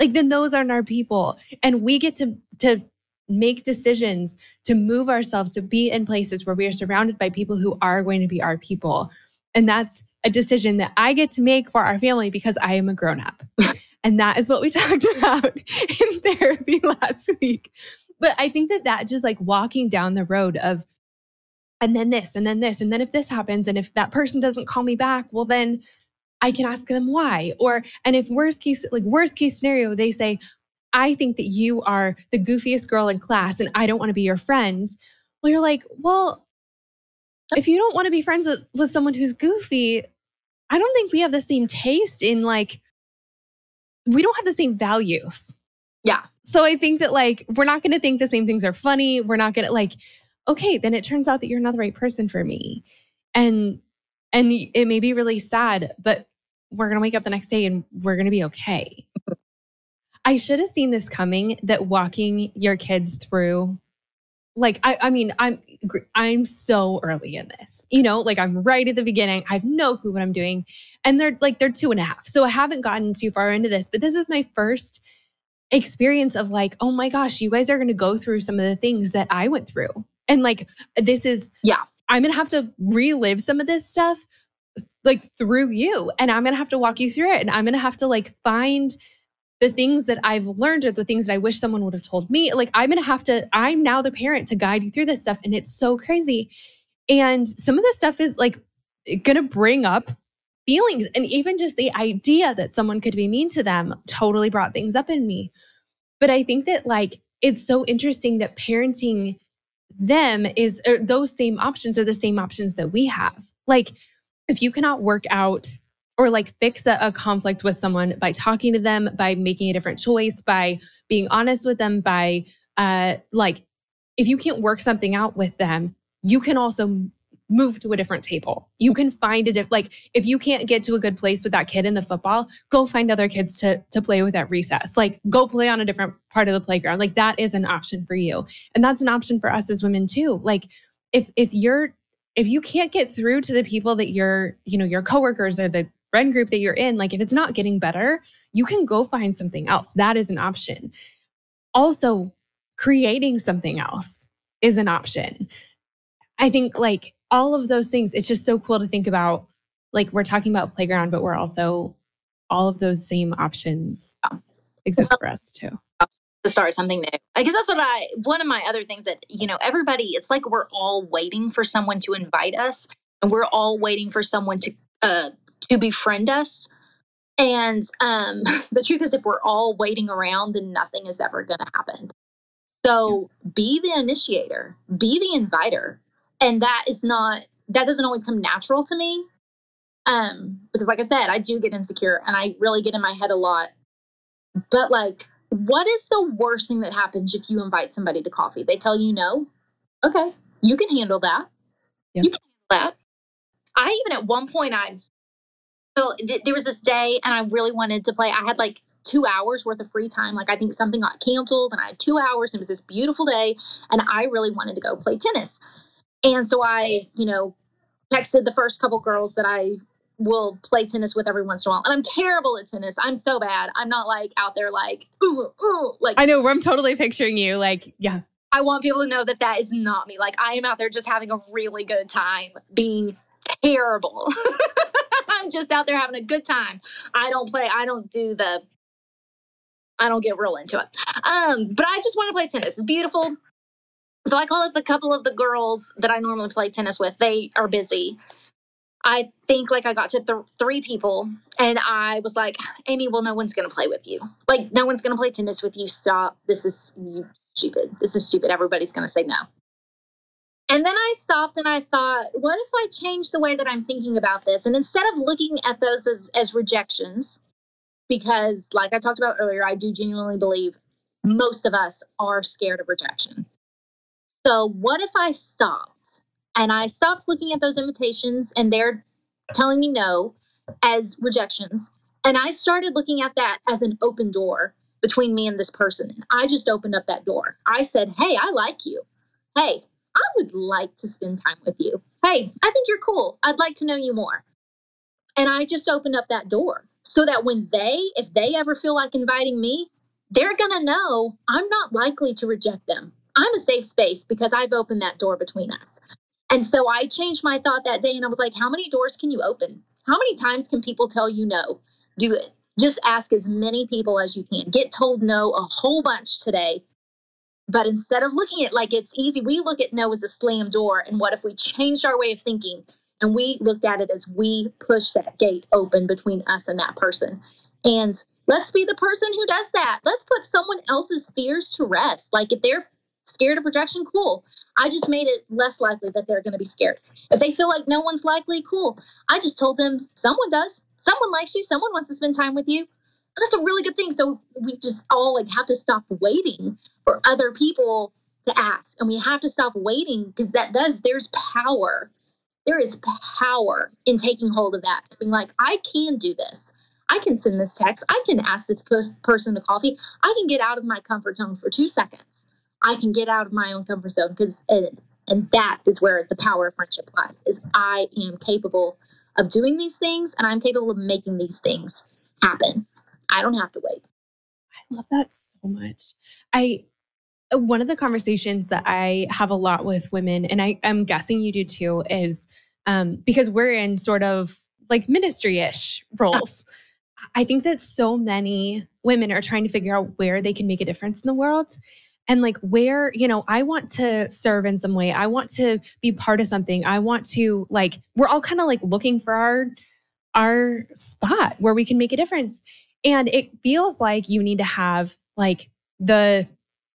like then those aren't our people and we get to to make decisions to move ourselves to be in places where we are surrounded by people who are going to be our people. And that's a decision that I get to make for our family because I am a grown up. <laughs> and that is what we <laughs> talked about in therapy <laughs> last week. But I think that that just like walking down the road of, and then this, and then this, and then if this happens, and if that person doesn't call me back, well, then I can ask them why. Or, and if worst case, like worst case scenario, they say, I think that you are the goofiest girl in class and I don't want to be your friend. Well, you're like, well, if you don't want to be friends with, with someone who's goofy, I don't think we have the same taste in like, we don't have the same values. Yeah. So I think that like, we're not going to think the same things are funny. We're not going to like, okay, then it turns out that you're not the right person for me. And, and it may be really sad, but we're going to wake up the next day and we're going to be okay. <laughs> I should have seen this coming that walking your kids through like I, I mean i'm i'm so early in this you know like i'm right at the beginning. I have no clue what i'm doing. And they're like they're two and a half. So i haven't gotten too far into this but this is my first experience of like oh my gosh you guys are going to go through some of the things that i went through. And like this is yeah. I'm going to have to relive some of this stuff like through you and i'm going to have to walk you through it and i'm going to have to like find the things that I've learned or the things that I wish someone would have told me. Like, I'm going to have to, I'm now the parent to guide you through this stuff. And it's so crazy. And some of this stuff is like going to bring up feelings. And even just the idea that someone could be mean to them totally brought things up in me. But I think that, like, it's so interesting that parenting them is er, those same options are the same options that we have. Like, if you cannot work out or like fix a, a, conflict with someone by talking to them, by making a different choice, by being honest with them, by uh, like, if you can't work something out with them, you can also move to a different table. You can find a different, like, if you can't get to a good place with that kid in the football, go find other kids to, to play with at recess. Like, go play on a different part of the playground. Like, that is an option for you. And that's an option for us as women too. Like, if, if you're, if you can't get through to the people that you're, you know, your coworkers or the friend group that you're in, like if it's not getting better, you can go find something else. That is an option. Also, creating something else is an option. I think like all of those things, it's just so cool to think about. Like we're talking about playground, but we're also all of those same options exist for us too. To start something new. I guess that's what I, one of my other things that, you know, everybody, it's like we're all waiting for someone to invite us and we're all waiting for someone to uh, to befriend us. And um, <laughs> the truth is, if we're all waiting around, then nothing is ever going to happen. So be the initiator, be the inviter. And that is not, that doesn't always come natural to me. Um, because like I said, I do get insecure and I really get in my head a lot. But like, what is the worst thing that happens if you invite somebody to coffee? They tell you no. Okay, you can handle that. You can handle that. I even at one point I so th- there was this day, and I really wanted to play. I had like two hours worth of free time. Like I think something got canceled, and I had two hours. And it was this beautiful day, and I really wanted to go play tennis. And so I, you know, texted the first couple girls that I will play tennis with every once in a while. And I'm terrible at tennis. I'm so bad. I'm not like out there like ooh ooh like. I know. I'm totally picturing you. Like yeah. I want people to know that that is not me. Like I am out there just having a really good time being terrible. <laughs> I'm just out there having a good time. I don't play, I don't do the, I don't get real into it. Um, but I just want to play tennis. It's beautiful. So I call up a couple of the girls that I normally play tennis with. They are busy. I think like I got to th- three people and I was like, Amy, well, no one's going to play with you. Like, no one's going to play tennis with you. Stop. This is stupid. This is stupid. Everybody's going to say no. And then I stopped and I thought, what if I change the way that I'm thinking about this? And instead of looking at those as, as rejections, because like I talked about earlier, I do genuinely believe most of us are scared of rejection. So, what if I stopped and I stopped looking at those invitations and they're telling me no as rejections? And I started looking at that as an open door between me and this person. And I just opened up that door. I said, Hey, I like you. Hey, I would like to spend time with you. Hey, I think you're cool. I'd like to know you more. And I just opened up that door so that when they, if they ever feel like inviting me, they're going to know I'm not likely to reject them. I'm a safe space because I've opened that door between us. And so I changed my thought that day and I was like, how many doors can you open? How many times can people tell you no? Do it. Just ask as many people as you can. Get told no a whole bunch today but instead of looking at like it's easy, we look at no as a slam door. And what if we changed our way of thinking and we looked at it as we push that gate open between us and that person? And let's be the person who does that. Let's put someone else's fears to rest. Like if they're scared of rejection, cool. I just made it less likely that they're going to be scared. If they feel like no one's likely, cool. I just told them someone does. Someone likes you. Someone wants to spend time with you that's a really good thing. So we just all like have to stop waiting for other people to ask. And we have to stop waiting because that does, there's power. There is power in taking hold of that. Being like, I can do this. I can send this text. I can ask this person to coffee. I can get out of my comfort zone for two seconds. I can get out of my own comfort zone because, and, and that is where the power of friendship lies. Is I am capable of doing these things, and I'm capable of making these things happen. I don't have to wait. I love that so much. I uh, one of the conversations that I have a lot with women, and I, I'm guessing you do too, is um, because we're in sort of like ministry ish roles. I think that so many women are trying to figure out where they can make a difference in the world and like where, you know, I want to serve in some way. I want to be part of something. I want to like, we're all kind of like looking for our our spot where we can make a difference. And it feels like you need to have like the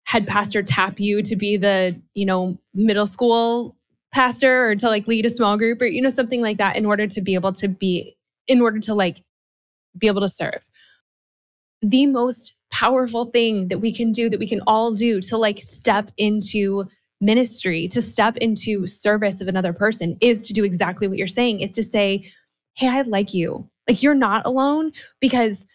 head pastor tap you to be the, you know, middle school pastor or to like lead a small group or you know something like that in order to be able to be in order to like be able to serve the most powerful thing that we can do that we can all do to like step into ministry to step into service of another person is to do exactly what you're saying is to say hey i like you like you're not alone because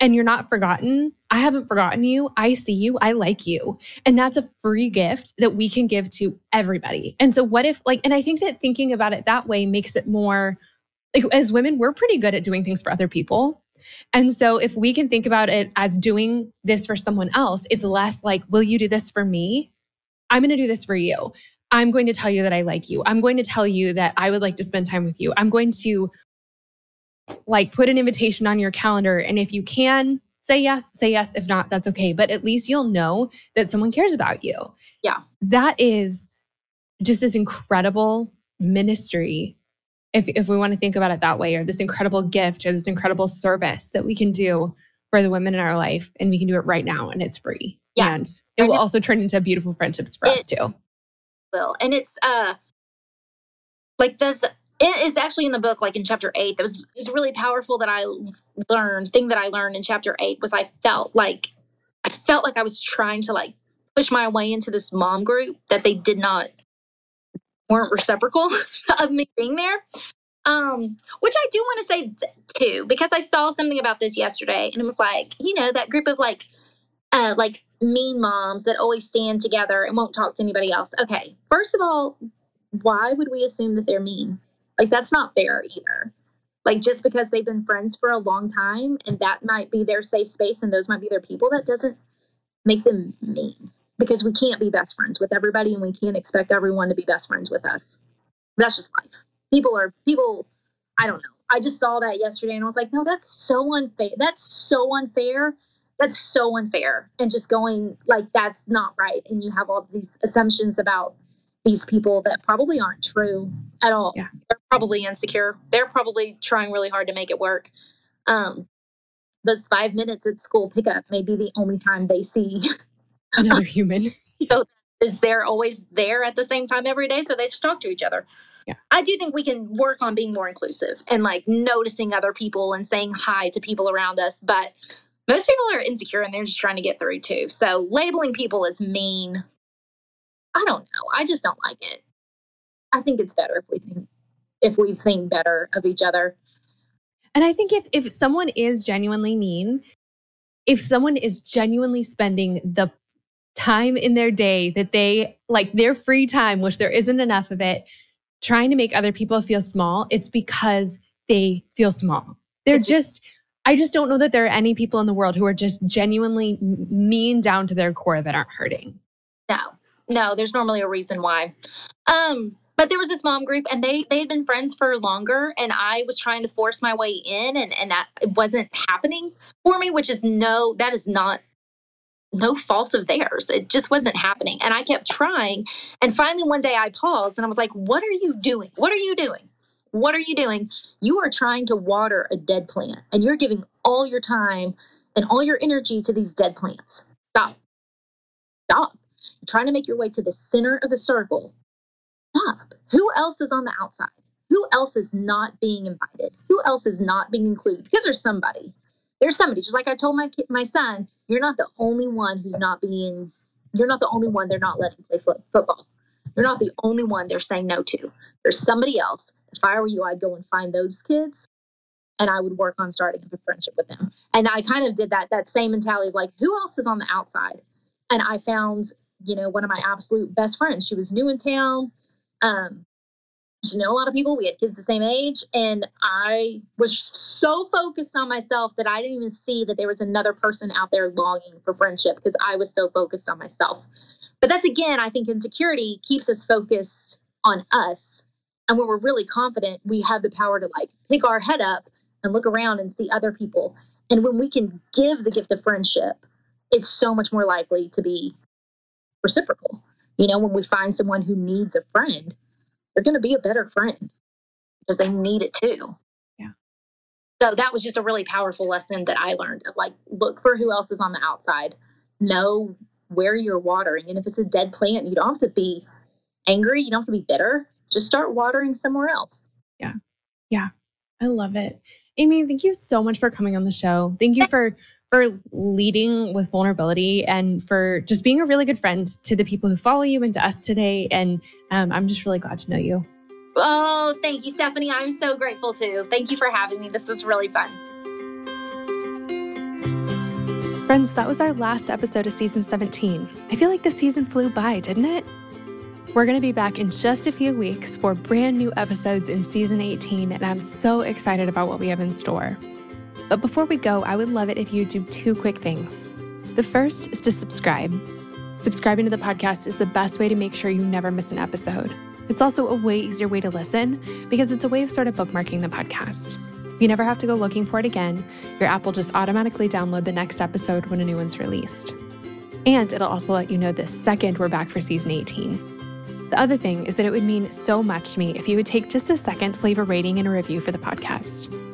and you're not forgotten. I haven't forgotten you. I see you. I like you. And that's a free gift that we can give to everybody. And so, what if, like, and I think that thinking about it that way makes it more like, as women, we're pretty good at doing things for other people. And so, if we can think about it as doing this for someone else, it's less like, will you do this for me? I'm going to do this for you. I'm going to tell you that I like you. I'm going to tell you that I would like to spend time with you. I'm going to like put an invitation on your calendar. And if you can say yes, say yes. If not, that's okay. But at least you'll know that someone cares about you. Yeah. That is just this incredible ministry. If, if we want to think about it that way, or this incredible gift or this incredible service that we can do for the women in our life, and we can do it right now and it's free. Yeah. And it will also turn into beautiful friendships for it us too. Will. And it's uh like this it is actually in the book like in chapter 8 that was it was really powerful that i learned thing that i learned in chapter 8 was i felt like i felt like i was trying to like push my way into this mom group that they did not weren't reciprocal <laughs> of me being there um which i do want to say too because i saw something about this yesterday and it was like you know that group of like uh like mean moms that always stand together and won't talk to anybody else okay first of all why would we assume that they're mean like that's not fair either. Like just because they've been friends for a long time and that might be their safe space and those might be their people, that doesn't make them mean. Because we can't be best friends with everybody and we can't expect everyone to be best friends with us. That's just life. People are people I don't know. I just saw that yesterday and I was like, no, that's so unfair. That's so unfair. That's so unfair. And just going like that's not right. And you have all these assumptions about these people that probably aren't true at all. Yeah. They're probably insecure. They're probably trying really hard to make it work. Um, those five minutes at school pickup may be the only time they see <laughs> another human. <laughs> <laughs> so is they're always there at the same time every day, so they just talk to each other. Yeah. I do think we can work on being more inclusive and like noticing other people and saying hi to people around us, but most people are insecure and they're just trying to get through too. So labeling people as mean I don't know. I just don't like it. I think it's better if we think if we think better of each other. And I think if if someone is genuinely mean, if someone is genuinely spending the time in their day that they like their free time, which there isn't enough of it, trying to make other people feel small, it's because they feel small. They're just I just don't know that there are any people in the world who are just genuinely mean down to their core that aren't hurting. No, no, there's normally a reason why. Um, but there was this mom group and they they had been friends for longer and I was trying to force my way in and and that it wasn't happening for me, which is no that is not no fault of theirs. It just wasn't happening. And I kept trying. And finally one day I paused and I was like, "What are you doing? What are you doing? What are you doing? You are trying to water a dead plant and you're giving all your time and all your energy to these dead plants. Stop. Stop You're trying to make your way to the center of the circle, stop. Who else is on the outside? Who else is not being invited? Who else is not being included? Because there's somebody. There's somebody. Just like I told my my son, you're not the only one who's not being. You're not the only one they're not letting play football. You're not the only one they're saying no to. There's somebody else. If I were you, I'd go and find those kids and I would work on starting a friendship with them. And I kind of did that that same mentality of like, who else is on the outside? And I found you know, one of my absolute best friends. She was new in town. Um, she know a lot of people. We had kids the same age. And I was so focused on myself that I didn't even see that there was another person out there longing for friendship because I was so focused on myself. But that's again, I think insecurity keeps us focused on us. And when we're really confident, we have the power to like pick our head up and look around and see other people. And when we can give the gift of friendship, it's so much more likely to be reciprocal. You know, when we find someone who needs a friend, they're going to be a better friend because they need it too. Yeah. So that was just a really powerful lesson that I learned of like, look for who else is on the outside, know where you're watering. And if it's a dead plant, you don't have to be angry, you don't have to be bitter. just start watering somewhere else. Yeah. Yeah. I love it. Amy, thank you so much for coming on the show. Thank you for for leading with vulnerability and for just being a really good friend to the people who follow you and to us today. And um, I'm just really glad to know you. Oh, thank you, Stephanie. I'm so grateful too. Thank you for having me. This was really fun. Friends, that was our last episode of season 17. I feel like the season flew by, didn't it? We're going to be back in just a few weeks for brand new episodes in season 18, and I'm so excited about what we have in store. But before we go, I would love it if you do two quick things. The first is to subscribe. Subscribing to the podcast is the best way to make sure you never miss an episode. It's also a way easier way to listen because it's a way of sort of bookmarking the podcast. You never have to go looking for it again. Your app will just automatically download the next episode when a new one's released. And it'll also let you know the second we're back for season 18. The other thing is that it would mean so much to me if you would take just a second to leave a rating and a review for the podcast.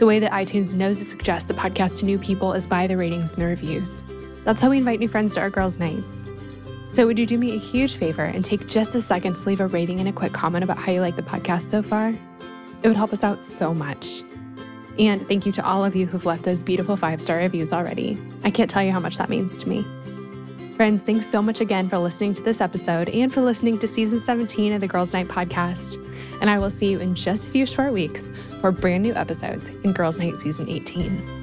The way that iTunes knows to suggest the podcast to new people is by the ratings and the reviews. That's how we invite new friends to our girls' nights. So, would you do me a huge favor and take just a second to leave a rating and a quick comment about how you like the podcast so far? It would help us out so much. And thank you to all of you who've left those beautiful five star reviews already. I can't tell you how much that means to me. Friends, thanks so much again for listening to this episode and for listening to season 17 of the Girls Night podcast. And I will see you in just a few short weeks for brand new episodes in Girls Night season 18.